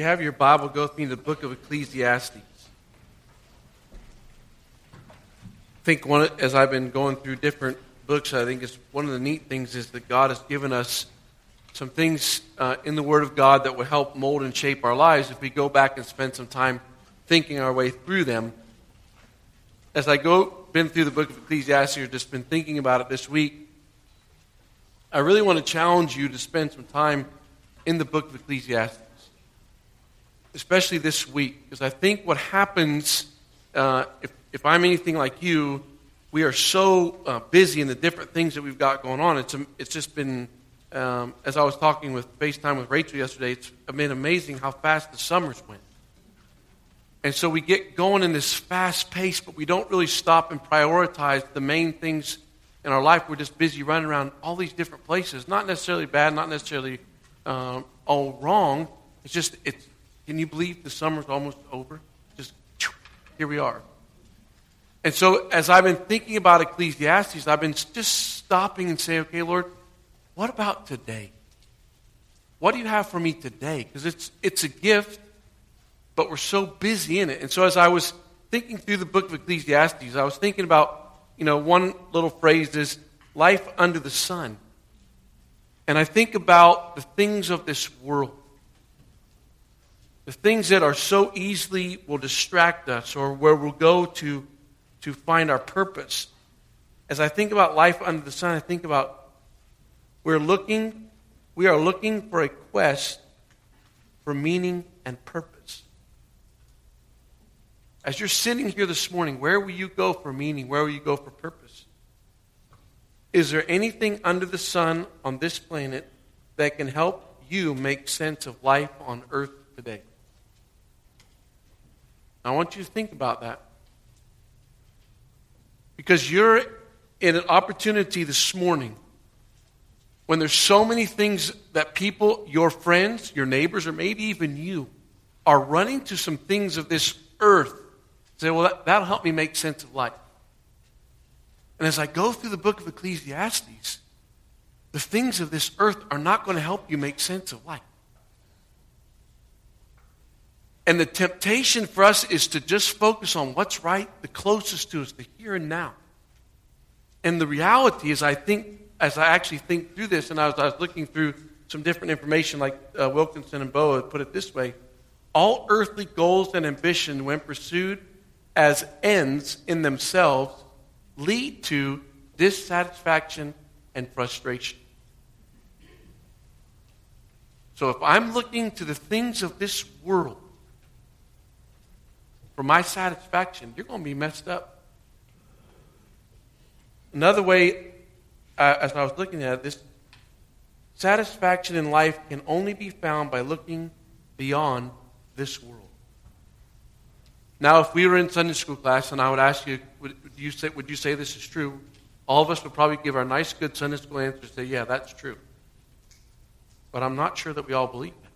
You have your Bible, go with me to the book of Ecclesiastes. I think one, as I've been going through different books, I think it's one of the neat things is that God has given us some things uh, in the Word of God that will help mold and shape our lives if we go back and spend some time thinking our way through them. As I go, been through the book of Ecclesiastes, or just been thinking about it this week, I really want to challenge you to spend some time in the book of Ecclesiastes especially this week, because I think what happens, uh, if, if I'm anything like you, we are so uh, busy in the different things that we've got going on. It's, it's just been, um, as I was talking with FaceTime with Rachel yesterday, it's been amazing how fast the summers went. And so we get going in this fast pace, but we don't really stop and prioritize the main things in our life. We're just busy running around all these different places. Not necessarily bad, not necessarily um, all wrong. It's just, it's, can you believe the summer's almost over? Just here we are. And so, as I've been thinking about Ecclesiastes, I've been just stopping and saying, okay, Lord, what about today? What do you have for me today? Because it's, it's a gift, but we're so busy in it. And so, as I was thinking through the book of Ecclesiastes, I was thinking about, you know, one little phrase is life under the sun. And I think about the things of this world the things that are so easily will distract us or where we'll go to, to find our purpose. As I think about life under the sun, I think about we're looking, we are looking for a quest for meaning and purpose. As you're sitting here this morning, where will you go for meaning? Where will you go for purpose? Is there anything under the sun on this planet that can help you make sense of life on earth today? I want you to think about that. Because you're in an opportunity this morning when there's so many things that people, your friends, your neighbors, or maybe even you, are running to some things of this earth. Say, well, that, that'll help me make sense of life. And as I go through the book of Ecclesiastes, the things of this earth are not going to help you make sense of life. And the temptation for us is to just focus on what's right, the closest to us, the here and now. And the reality is, I think, as I actually think through this, and I was, I was looking through some different information, like uh, Wilkinson and Boa put it this way all earthly goals and ambition, when pursued as ends in themselves, lead to dissatisfaction and frustration. So if I'm looking to the things of this world, for my satisfaction, you're going to be messed up. Another way, uh, as I was looking at it, this satisfaction in life can only be found by looking beyond this world. Now, if we were in Sunday school class and I would ask you, would you say, would you say this is true? All of us would probably give our nice, good Sunday school answer and say, yeah, that's true. But I'm not sure that we all believe that.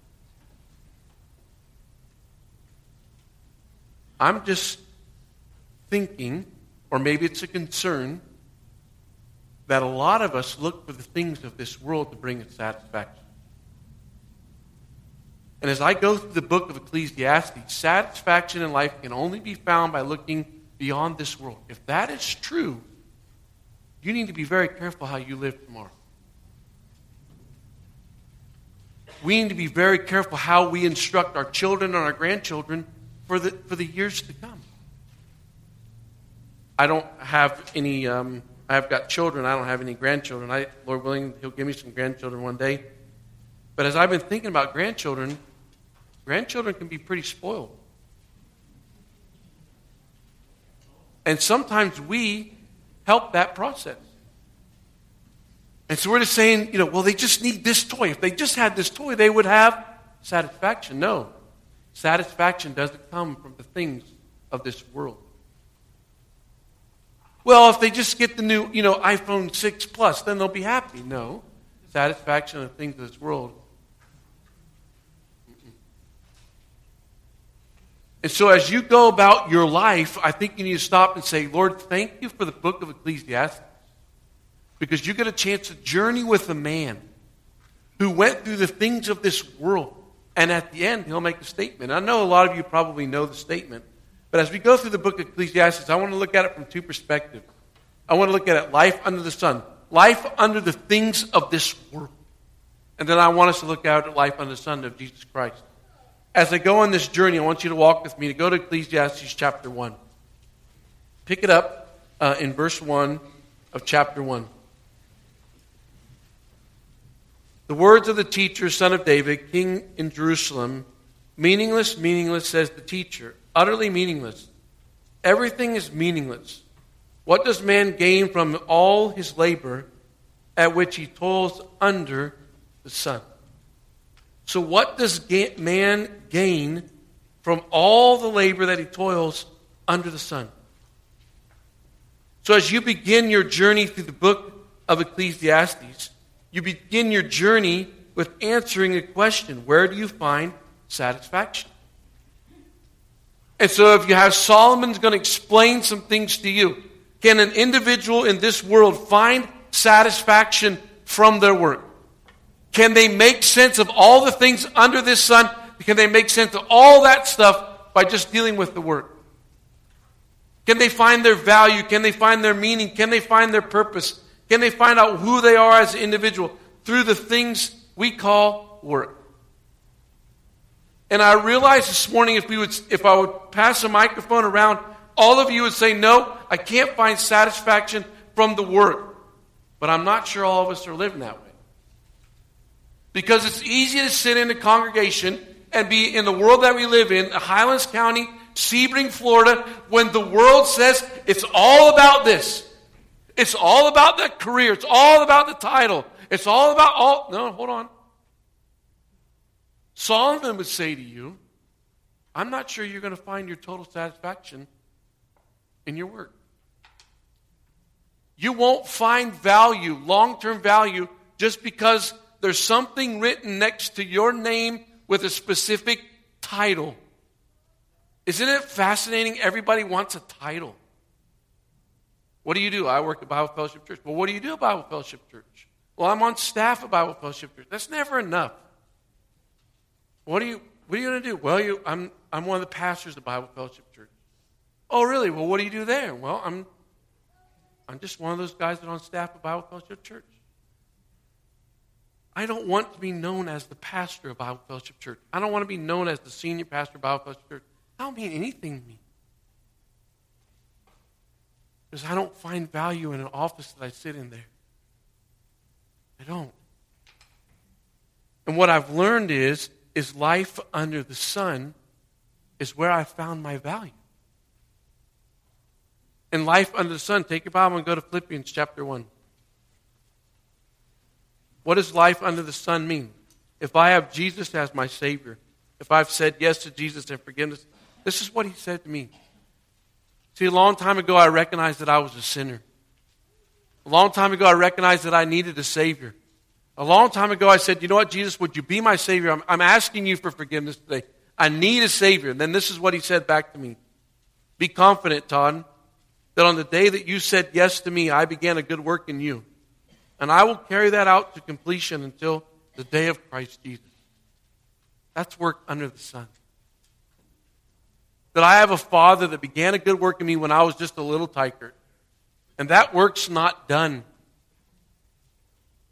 I'm just thinking, or maybe it's a concern, that a lot of us look for the things of this world to bring us satisfaction. And as I go through the book of Ecclesiastes, satisfaction in life can only be found by looking beyond this world. If that is true, you need to be very careful how you live tomorrow. We need to be very careful how we instruct our children and our grandchildren for the, for the years to come. I don't have any, um, I've got children. I don't have any grandchildren. I, Lord willing, He'll give me some grandchildren one day. But as I've been thinking about grandchildren, grandchildren can be pretty spoiled. And sometimes we help that process. And so we're just saying, you know, well, they just need this toy. If they just had this toy, they would have satisfaction. No. Satisfaction doesn't come from the things of this world. Well, if they just get the new, you know, iPhone 6 Plus, then they'll be happy. No. Satisfaction of the things of this world. And so as you go about your life, I think you need to stop and say, Lord, thank you for the book of Ecclesiastes. Because you get a chance to journey with a man who went through the things of this world And at the end, he'll make a statement. I know a lot of you probably know the statement, but as we go through the book of Ecclesiastes, I want to look at it from two perspectives. I want to look at it life under the Son, life under the things of this world. And then I want us to look out at life under the sun of Jesus Christ. As I go on this journey, I want you to walk with me to go to Ecclesiastes chapter 1. Pick it up uh, in verse 1 of chapter 1. The words of the teacher, son of David, king in Jerusalem, meaningless, meaningless, says the teacher, utterly meaningless. Everything is meaningless. What does man gain from all his labor at which he toils under the sun? So, what does man gain from all the labor that he toils under the sun? So, as you begin your journey through the book of Ecclesiastes, you begin your journey with answering a question Where do you find satisfaction? And so, if you have Solomon's going to explain some things to you, can an individual in this world find satisfaction from their work? Can they make sense of all the things under this sun? Can they make sense of all that stuff by just dealing with the work? Can they find their value? Can they find their meaning? Can they find their purpose? Can they find out who they are as an individual through the things we call work? And I realized this morning if we would if I would pass a microphone around, all of you would say, No, I can't find satisfaction from the work. But I'm not sure all of us are living that way. Because it's easy to sit in a congregation and be in the world that we live in, Highlands County, Sebring, Florida, when the world says it's all about this. It's all about the career. It's all about the title. It's all about all. No, hold on. Solomon would say to you, I'm not sure you're going to find your total satisfaction in your work. You won't find value, long term value, just because there's something written next to your name with a specific title. Isn't it fascinating? Everybody wants a title. What do you do? I work at Bible Fellowship Church. Well, what do you do at Bible Fellowship Church? Well, I'm on staff at Bible Fellowship Church. That's never enough. What are you what are you going to do? Well, you, I'm I'm one of the pastors of Bible Fellowship Church. Oh, really? Well, what do you do there? Well, I'm I'm just one of those guys that are on staff at Bible Fellowship Church. I don't want to be known as the pastor of Bible Fellowship Church. I don't want to be known as the senior pastor of Bible Fellowship Church. I don't mean anything to me. Because I don't find value in an office that I sit in there. I don't. And what I've learned is, is life under the sun is where I found my value. In life under the sun, take your Bible and go to Philippians chapter 1. What does life under the sun mean? If I have Jesus as my Savior, if I've said yes to Jesus and forgiveness, this is what He said to me. See, a long time ago, I recognized that I was a sinner. A long time ago, I recognized that I needed a Savior. A long time ago, I said, You know what, Jesus, would you be my Savior? I'm, I'm asking you for forgiveness today. I need a Savior. And then this is what He said back to me Be confident, Todd, that on the day that you said yes to me, I began a good work in you. And I will carry that out to completion until the day of Christ Jesus. That's work under the sun. That I have a father that began a good work in me when I was just a little tiker. And that work's not done.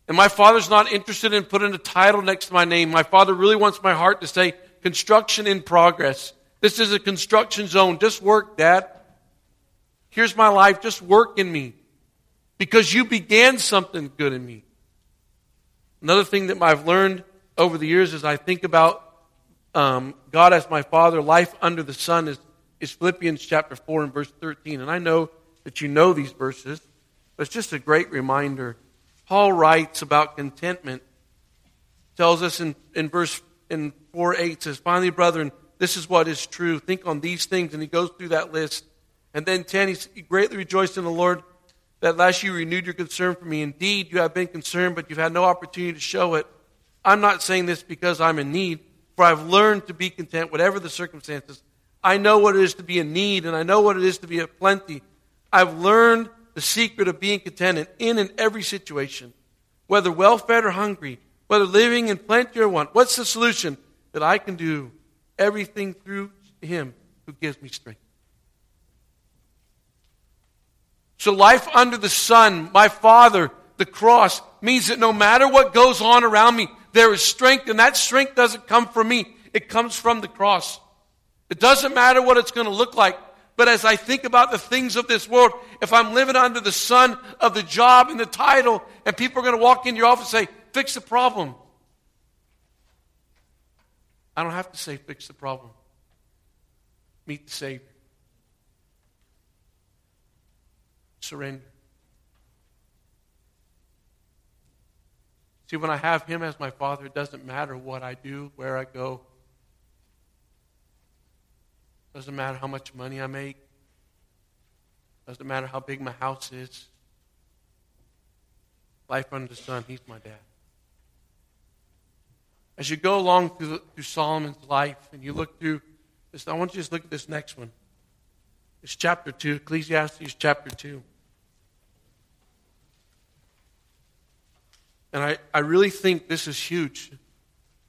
And my father's not interested in putting a title next to my name. My father really wants my heart to say, construction in progress. This is a construction zone. Just work, Dad. Here's my life. Just work in me because you began something good in me. Another thing that I've learned over the years as I think about um, God as my Father, life under the sun is, is Philippians chapter 4 and verse 13. And I know that you know these verses, but it's just a great reminder. Paul writes about contentment, tells us in, in verse in 4 8 says, Finally, brethren, this is what is true. Think on these things. And he goes through that list. And then 10, he greatly rejoiced in the Lord that last year you renewed your concern for me. Indeed, you have been concerned, but you've had no opportunity to show it. I'm not saying this because I'm in need, for I've learned to be content, whatever the circumstances. I know what it is to be in need, and I know what it is to be at plenty. I've learned the secret of being content in and every situation, whether well fed or hungry, whether living in plenty or want. What's the solution? that I can do everything through him who gives me strength. So, life under the sun, my Father, the cross, means that no matter what goes on around me, there is strength, and that strength doesn't come from me, it comes from the cross. It doesn't matter what it's going to look like. But as I think about the things of this world, if I'm living under the sun of the job and the title, and people are going to walk into your office and say, fix the problem. I don't have to say, fix the problem. Meet the Savior. Surrender. See, when I have Him as my Father, it doesn't matter what I do, where I go. it Doesn't matter how much money I make. it Doesn't matter how big my house is. Life under the sun, He's my dad. As you go along through, through Solomon's life and you look through this, I want you to just look at this next one. It's chapter 2, Ecclesiastes chapter 2. And I, I really think this is huge.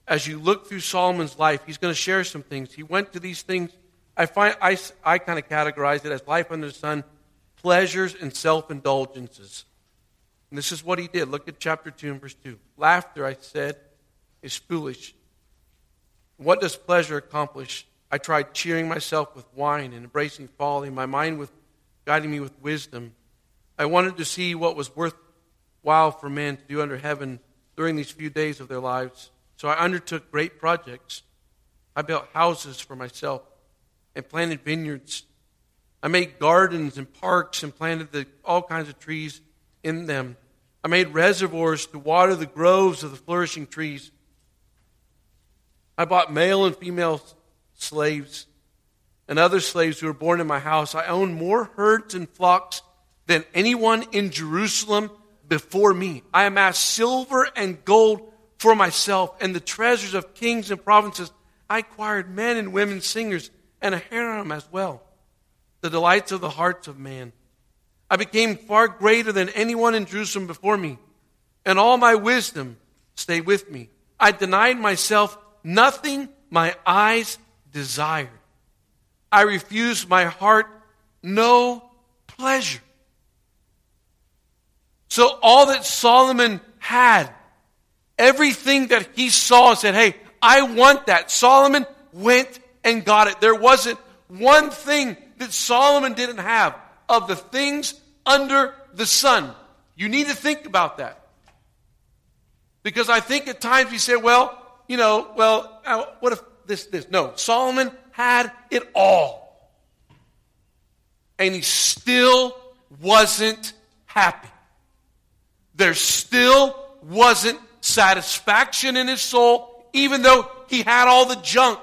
As you look through Solomon's life, he's going to share some things. He went to these things. I find I, I kind of categorize it as life under the sun, pleasures and self indulgences. And this is what he did. Look at chapter 2 and verse 2. Laughter, I said, is foolish. What does pleasure accomplish? I tried cheering myself with wine and embracing folly, my mind with guiding me with wisdom. I wanted to see what was worthwhile for men to do under heaven during these few days of their lives. So I undertook great projects. I built houses for myself and planted vineyards. I made gardens and parks and planted the, all kinds of trees in them. I made reservoirs to water the groves of the flourishing trees. I bought male and female slaves and other slaves who were born in my house. I owned more herds and flocks than anyone in Jerusalem before me. I amassed silver and gold for myself and the treasures of kings and provinces. I acquired men and women singers and a harem as well, the delights of the hearts of man. I became far greater than anyone in Jerusalem before me, and all my wisdom stayed with me. I denied myself nothing my eyes desired. I refused my heart no pleasure. So all that Solomon had, everything that he saw said, hey, I want that. Solomon went and got it. There wasn't one thing that Solomon didn't have of the things under the sun. You need to think about that. Because I think at times we say, well, you know, well, uh, what if this, this? No, Solomon had it all. And he still wasn't happy. There still wasn't satisfaction in his soul, even though he had all the junk.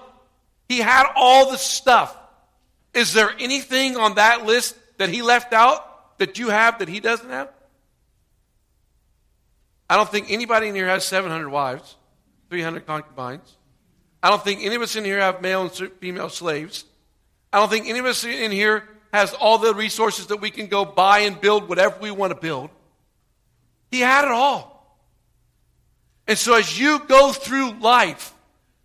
He had all the stuff. Is there anything on that list that he left out that you have that he doesn't have? I don't think anybody in here has 700 wives. 300 concubines. I don't think any of us in here have male and female slaves. I don't think any of us in here has all the resources that we can go buy and build whatever we want to build. He had it all. And so as you go through life,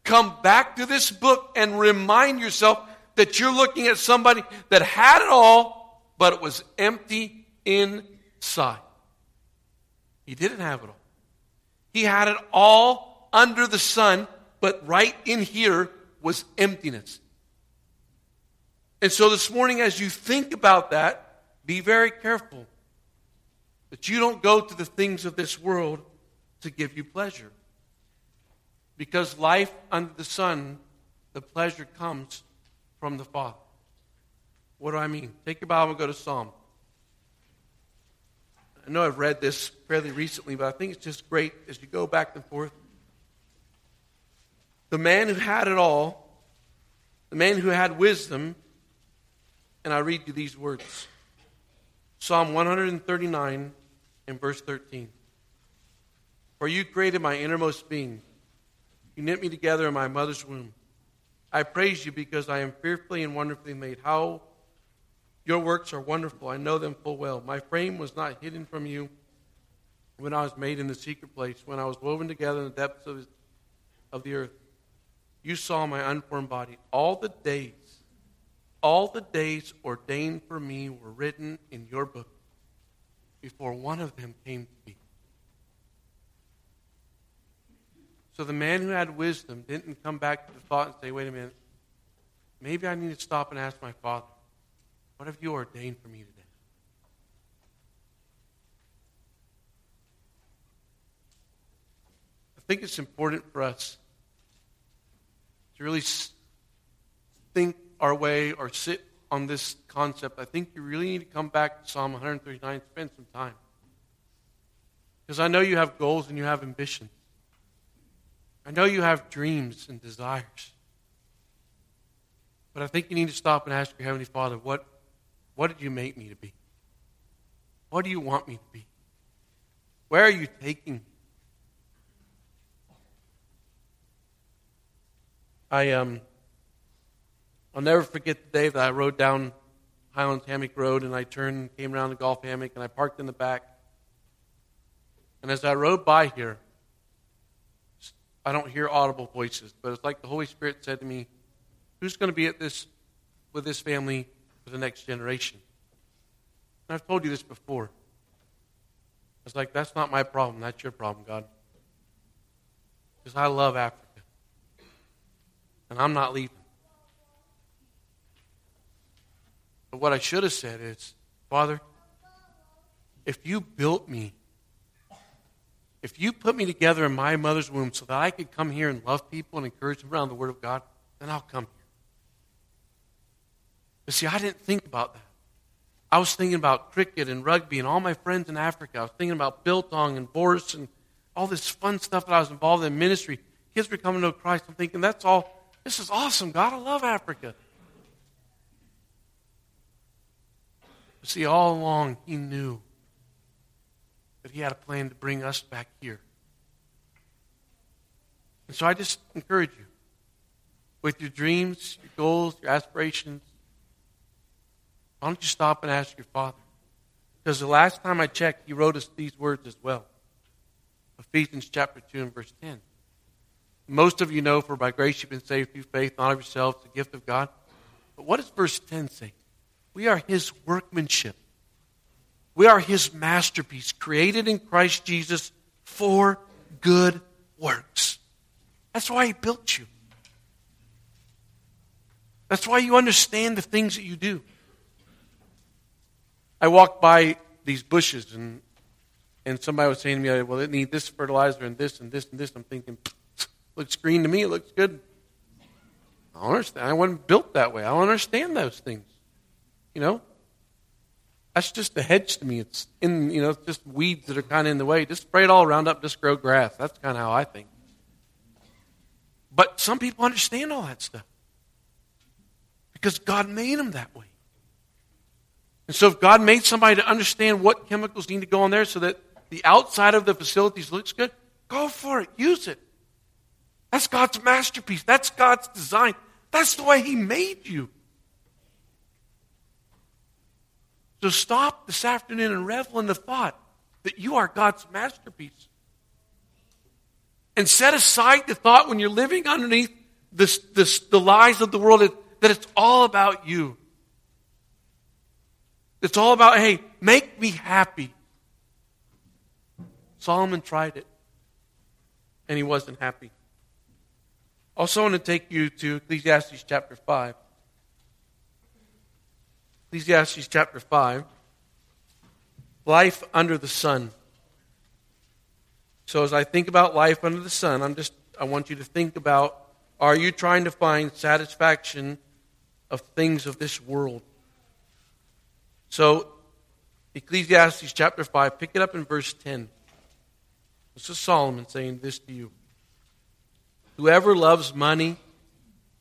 come back to this book and remind yourself that you're looking at somebody that had it all, but it was empty inside. He didn't have it all. He had it all under the sun, but right in here was emptiness. And so this morning, as you think about that, be very careful that you don't go to the things of this world to give you pleasure. Because life under the sun, the pleasure comes from the Father. What do I mean? Take your Bible and go to Psalm. I know I've read this fairly recently, but I think it's just great as you go back and forth. The man who had it all, the man who had wisdom, and I read you these words Psalm 139 and verse 13. For you created my innermost being, you knit me together in my mother's womb. I praise you because I am fearfully and wonderfully made. How your works are wonderful. I know them full well. My frame was not hidden from you when I was made in the secret place, when I was woven together in the depths of, of the earth. You saw my unformed body. All the days, all the days ordained for me were written in your book before one of them came to be. So the man who had wisdom didn't come back to the thought and say, wait a minute, maybe I need to stop and ask my father, what have you ordained for me today? I think it's important for us to really think our way or sit on this concept. I think you really need to come back to Psalm 139 and spend some time. Because I know you have goals and you have ambitions. I know you have dreams and desires. But I think you need to stop and ask your Heavenly Father, what, what did you make me to be? What do you want me to be? Where are you taking me? I um I'll never forget the day that I rode down Highlands Hammock Road and I turned came around the golf hammock and I parked in the back. And as I rode by here, I don't hear audible voices, but it's like the Holy Spirit said to me, Who's going to be at this with this family for the next generation? And I've told you this before. It's like, that's not my problem. That's your problem, God. Because I love Africa. And I'm not leaving. But what I should have said is, Father, if you built me if you put me together in my mother's womb so that I could come here and love people and encourage them around the Word of God, then I'll come here. But see, I didn't think about that. I was thinking about cricket and rugby and all my friends in Africa. I was thinking about biltong and Boris and all this fun stuff that I was involved in ministry. Kids were coming to Christ. I'm thinking, that's all. This is awesome, God. I love Africa. But see, all along, He knew that he had a plan to bring us back here. And so I just encourage you with your dreams, your goals, your aspirations. Why don't you stop and ask your Father? Because the last time I checked, He wrote us these words as well Ephesians chapter 2 and verse 10. Most of you know, for by grace you've been saved through faith, not of yourselves, the gift of God. But what does verse 10 say? We are His workmanship we are his masterpiece, created in Christ Jesus for good works. That's why he built you. That's why you understand the things that you do. I walked by these bushes and and somebody was saying to me, well, it needs this fertilizer and this and this and this. I'm thinking, looks green to me. It looks good. I don't understand. I wasn't built that way. I don't understand those things. You know, that's just a hedge to me. It's in, you know, it's just weeds that are kind of in the way. Just spray it all around up, just grow grass. That's kind of how I think. But some people understand all that stuff because God made them that way. And so if God made somebody to understand what chemicals need to go on there so that the outside of the facilities looks good, go for it. Use it. That's God's masterpiece. That's God's design. That's the way He made you. So stop this afternoon and revel in the thought that you are God's masterpiece. And set aside the thought when you're living underneath this, this, the lies of the world that it's all about you. It's all about, hey, make me happy. Solomon tried it, and he wasn't happy. Also, I want to take you to Ecclesiastes chapter 5. Ecclesiastes chapter 5. Life under the sun. So as I think about life under the sun, I'm just I want you to think about are you trying to find satisfaction of things of this world? So Ecclesiastes chapter 5, pick it up in verse 10. This is Solomon saying this to you. Whoever loves money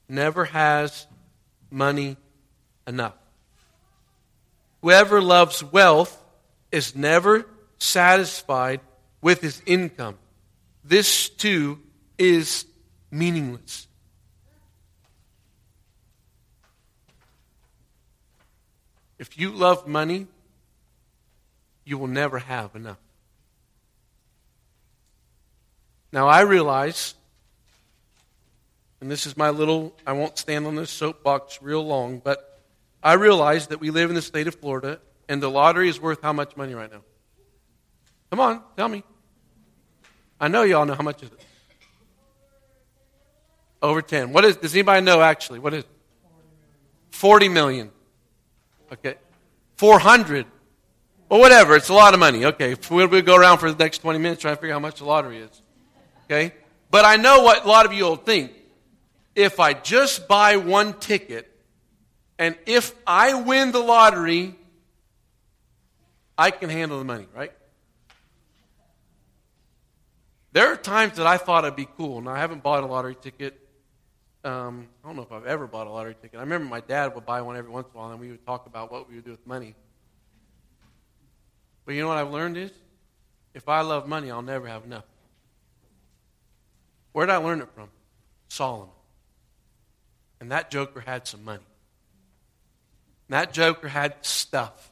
never has money enough. Whoever loves wealth is never satisfied with his income. This too is meaningless. If you love money, you will never have enough. Now, I realize, and this is my little, I won't stand on this soapbox real long, but I realize that we live in the state of Florida, and the lottery is worth how much money right now? Come on, tell me. I know y'all know how much is it. Over 10. What is, does anybody know actually? What is it? 40 million. Okay. 400. Well, whatever. It's a lot of money. Okay. We'll, we'll go around for the next 20 minutes trying to figure out how much the lottery is. Okay. But I know what a lot of you will think. If I just buy one ticket, and if I win the lottery, I can handle the money, right? There are times that I thought it'd be cool. Now, I haven't bought a lottery ticket um, I don't know if I've ever bought a lottery ticket. I remember my dad would buy one every once in a while, and we would talk about what we would do with money. But you know what I've learned is, if I love money, I'll never have enough. Where did I learn it from? Solomon. And that joker had some money. That joker had stuff.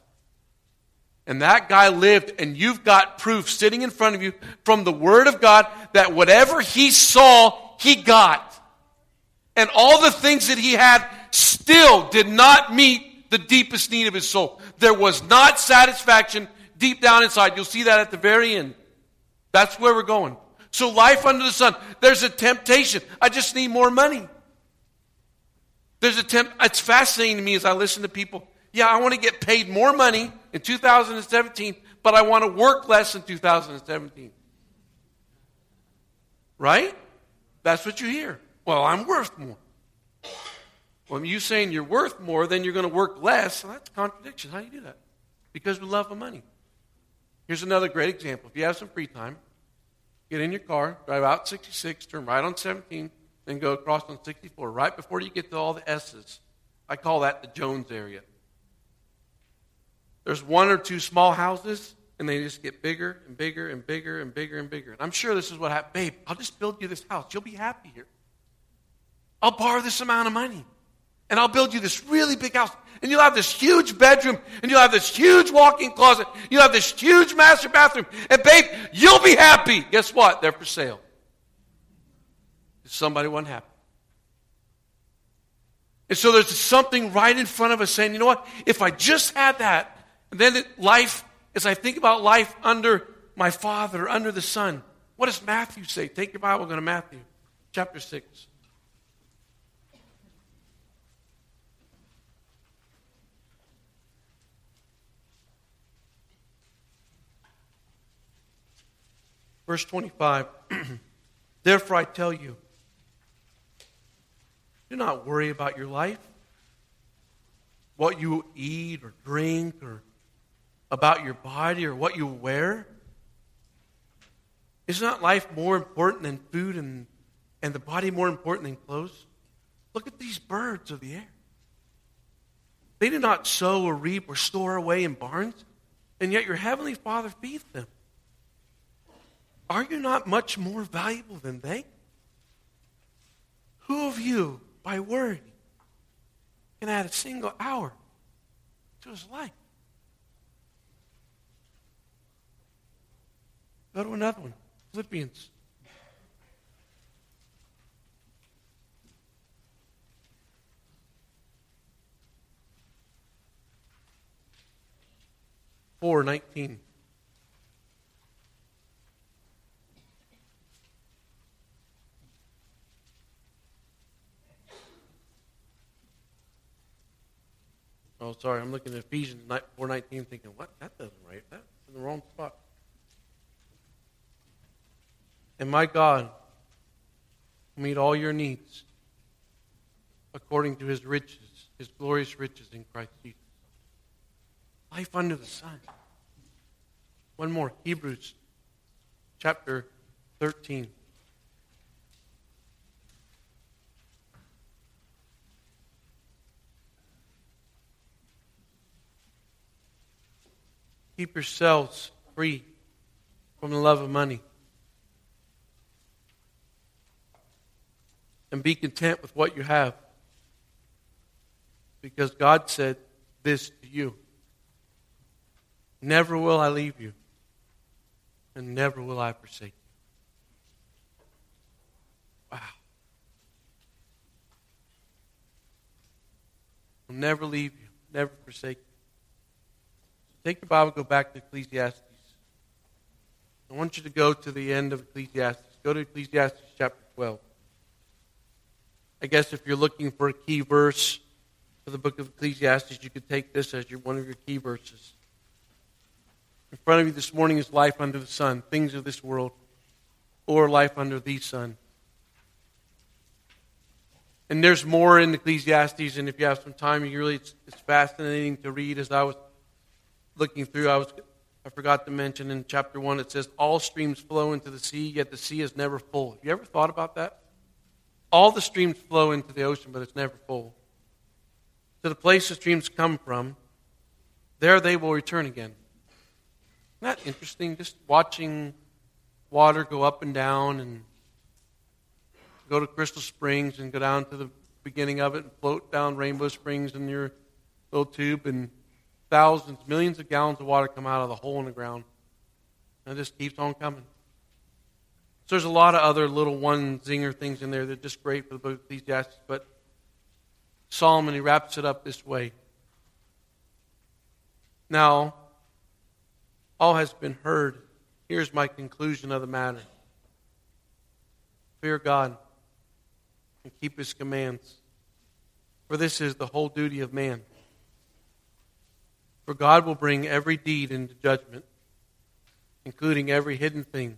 And that guy lived, and you've got proof sitting in front of you from the Word of God that whatever he saw, he got and all the things that he had still did not meet the deepest need of his soul. There was not satisfaction deep down inside. You'll see that at the very end. That's where we're going. So, life under the sun, there's a temptation. I just need more money. There's a temp. It's fascinating to me as I listen to people. Yeah, I want to get paid more money in 2017, but I want to work less in 2017. Right? That's what you hear. Well, I'm worth more. Well, you saying you're worth more, then you're going to work less. Well, that's a contradiction. How do you do that? Because we love the money. Here's another great example. If you have some free time, get in your car, drive out 66, turn right on 17, then go across on 64, right before you get to all the S's. I call that the Jones area. There's one or two small houses, and they just get bigger and bigger and bigger and bigger and bigger. And I'm sure this is what happened. Babe, I'll just build you this house. You'll be happy here. I'll borrow this amount of money and I'll build you this really big house. And you'll have this huge bedroom and you'll have this huge walk-in closet. You'll have this huge master bathroom. And babe, you'll be happy. Guess what? They're for sale. Somebody wasn't happy. And so there's something right in front of us saying, you know what? If I just had that, and then life, as I think about life under my Father, under the Son, what does Matthew say? Take your Bible, go to Matthew chapter 6. Verse 25 Therefore I tell you, do not worry about your life, what you eat or drink, or about your body or what you wear. Is not life more important than food and, and the body more important than clothes? Look at these birds of the air. They do not sow or reap or store away in barns, and yet your heavenly Father feeds them. Are you not much more valuable than they? Who of you, by word, can add a single hour to his life? Go to another one Philippians. Four nineteen. Oh, sorry, I'm looking at Ephesians 4.19 thinking, what? That doesn't write. That's in the wrong spot. And my God will meet all your needs according to his riches, his glorious riches in Christ Jesus. Life under the sun. One more, Hebrews chapter 13. Keep yourselves free from the love of money. And be content with what you have. Because God said this to you Never will I leave you, and never will I forsake you. Wow. I'll never leave you, never forsake you. Take your Bible, go back to Ecclesiastes. I want you to go to the end of Ecclesiastes. Go to Ecclesiastes chapter 12. I guess if you're looking for a key verse for the book of Ecclesiastes, you could take this as your, one of your key verses. In front of you this morning is life under the sun, things of this world, or life under the Son. And there's more in Ecclesiastes, and if you have some time, you really it's, it's fascinating to read. As I was looking through, I was I forgot to mention in chapter one it says all streams flow into the sea, yet the sea is never full. Have you ever thought about that? All the streams flow into the ocean, but it's never full. To the place the streams come from, there they will return again. Isn't that interesting? Just watching water go up and down and go to Crystal Springs and go down to the beginning of it and float down Rainbow Springs in your little tube and thousands, millions of gallons of water come out of the hole in the ground. And it just keeps on coming. So there's a lot of other little one zinger things in there that are just great for the book of Ecclesiastes, but Solomon, he wraps it up this way. Now, all has been heard. Here's my conclusion of the matter Fear God and keep his commands, for this is the whole duty of man. For God will bring every deed into judgment, including every hidden thing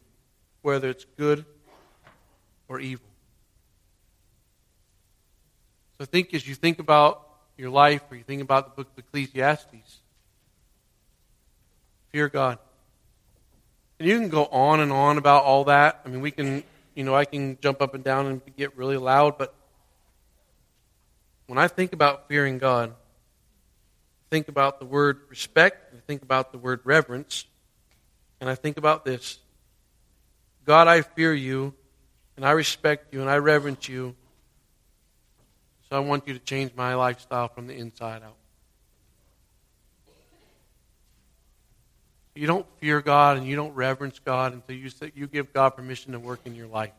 whether it's good or evil. So think as you think about your life or you think about the book of Ecclesiastes, fear God. And you can go on and on about all that. I mean, we can, you know, I can jump up and down and get really loud, but when I think about fearing God, think about the word respect, I think about the word reverence, and I think about this God, I fear you, and I respect you, and I reverence you. So I want you to change my lifestyle from the inside out. You don't fear God and you don't reverence God until you, you give God permission to work in your life.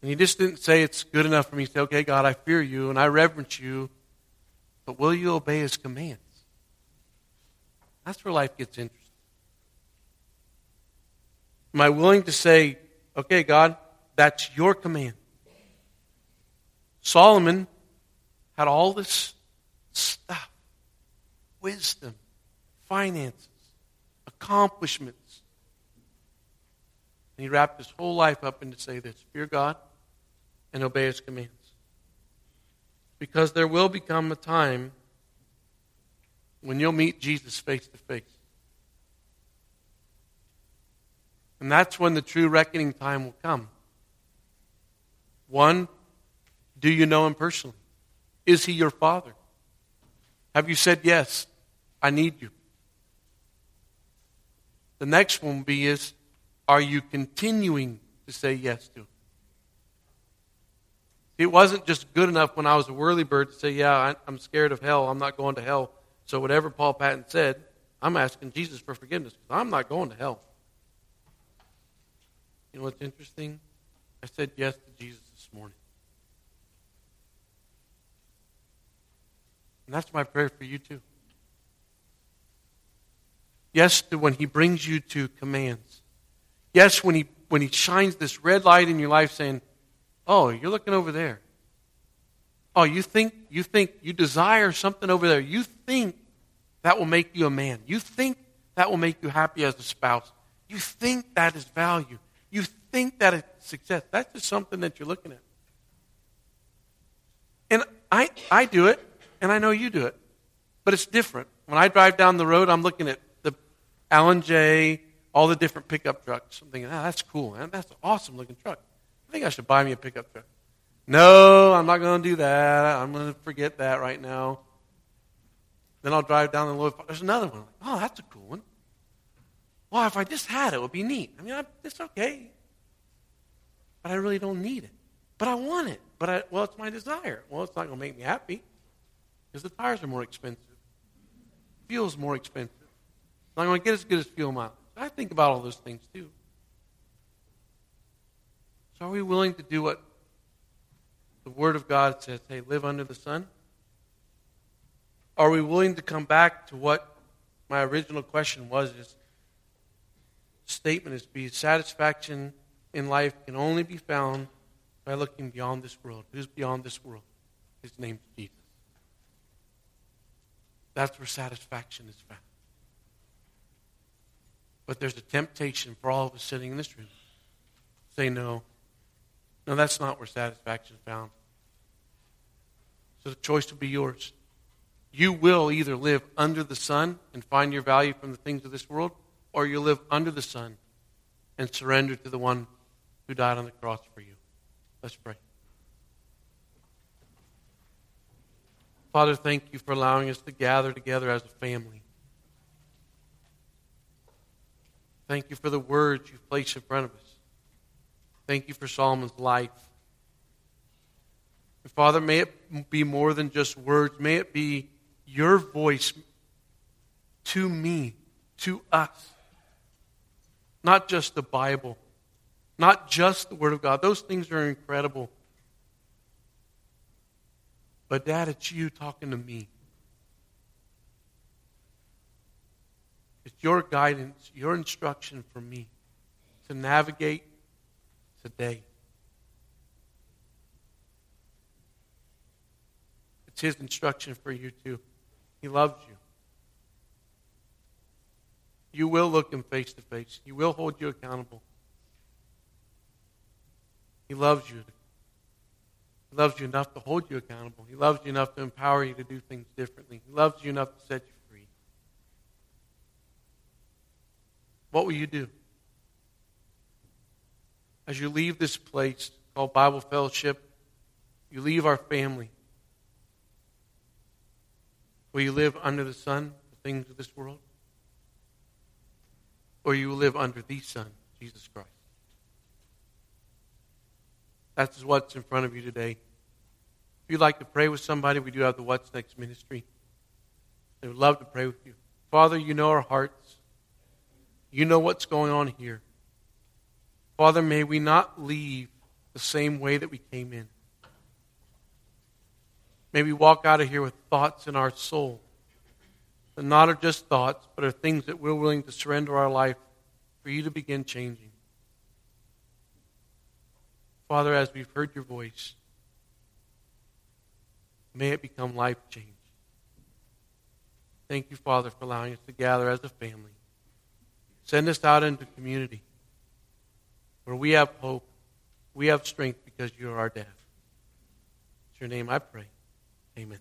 And he just didn't say it's good enough for me to say, okay, God, I fear you and I reverence you, but will you obey his commands? That's where life gets interesting. Am I willing to say, okay, God, that's your command? Solomon had all this stuff wisdom, finances, accomplishments. And he wrapped his whole life up into say this fear God and obey his commands. Because there will become a time when you'll meet Jesus face to face. And that's when the true reckoning time will come. One, do you know him personally? Is he your father? Have you said, Yes, I need you? The next one will be is, are you continuing to say yes to him? It wasn't just good enough when I was a whirly bird to say, Yeah, I'm scared of hell. I'm not going to hell. So, whatever Paul Patton said, I'm asking Jesus for forgiveness because I'm not going to hell. You know what's interesting? I said yes to Jesus this morning. And that's my prayer for you too. Yes, to when he brings you to commands. Yes, when he when he shines this red light in your life saying, Oh, you're looking over there. Oh, you think you think you desire something over there. You think that will make you a man. You think that will make you happy as a spouse. You think that is value. You think that is success. That's just something that you're looking at. And I, I do it, and I know you do it. But it's different. When I drive down the road, I'm looking at the Alan Jay, all the different pickup trucks. I'm thinking, oh, that's cool, man. That's an awesome looking truck. I think I should buy me a pickup truck. No, I'm not going to do that. I'm going to forget that right now. Then I'll drive down the road. There's another one. Oh, that's a cool one. Well, if I just had it, it would be neat. I mean, I, it's okay. But I really don't need it. But I want it. But I, well, it's my desire. Well, it's not going to make me happy because the tires are more expensive. Fuel's more expensive. It's not going to get as good as fuel mileage. I think about all those things too. So are we willing to do what the Word of God says, hey, live under the sun? Are we willing to come back to what my original question was? Is statement is be satisfaction in life can only be found by looking beyond this world. Who's beyond this world? His name's Jesus. That's where satisfaction is found. But there's a temptation for all of us sitting in this room. Say no. No, that's not where satisfaction is found. So the choice will be yours. You will either live under the sun and find your value from the things of this world, or you'll live under the Son and surrender to the one who died on the cross for you. Let's pray. Father, thank you for allowing us to gather together as a family. Thank you for the words you've placed in front of us. Thank you for Solomon's life. And Father, may it be more than just words. May it be your voice to me, to us. Not just the Bible, not just the Word of God. Those things are incredible. But, Dad, it's you talking to me. It's your guidance, your instruction for me to navigate today. It's His instruction for you, too. He loves you. You will look Him face to face, He will hold you accountable. He loves you. He loves you enough to hold you accountable. He loves you enough to empower you to do things differently. He loves you enough to set you free. What will you do? As you leave this place called Bible Fellowship, you leave our family. Will you live under the sun, the things of this world? Or you will live under the Son, Jesus Christ? That's what's in front of you today. If you'd like to pray with somebody, we do have the What's Next ministry. They would love to pray with you. Father, you know our hearts. You know what's going on here. Father, may we not leave the same way that we came in. May we walk out of here with thoughts in our soul that not are just thoughts, but are things that we're willing to surrender our life for you to begin changing. Father, as we've heard your voice, may it become life change. Thank you, Father, for allowing us to gather as a family. Send us out into community where we have hope, we have strength because you are our dad. It's your name I pray. Amen.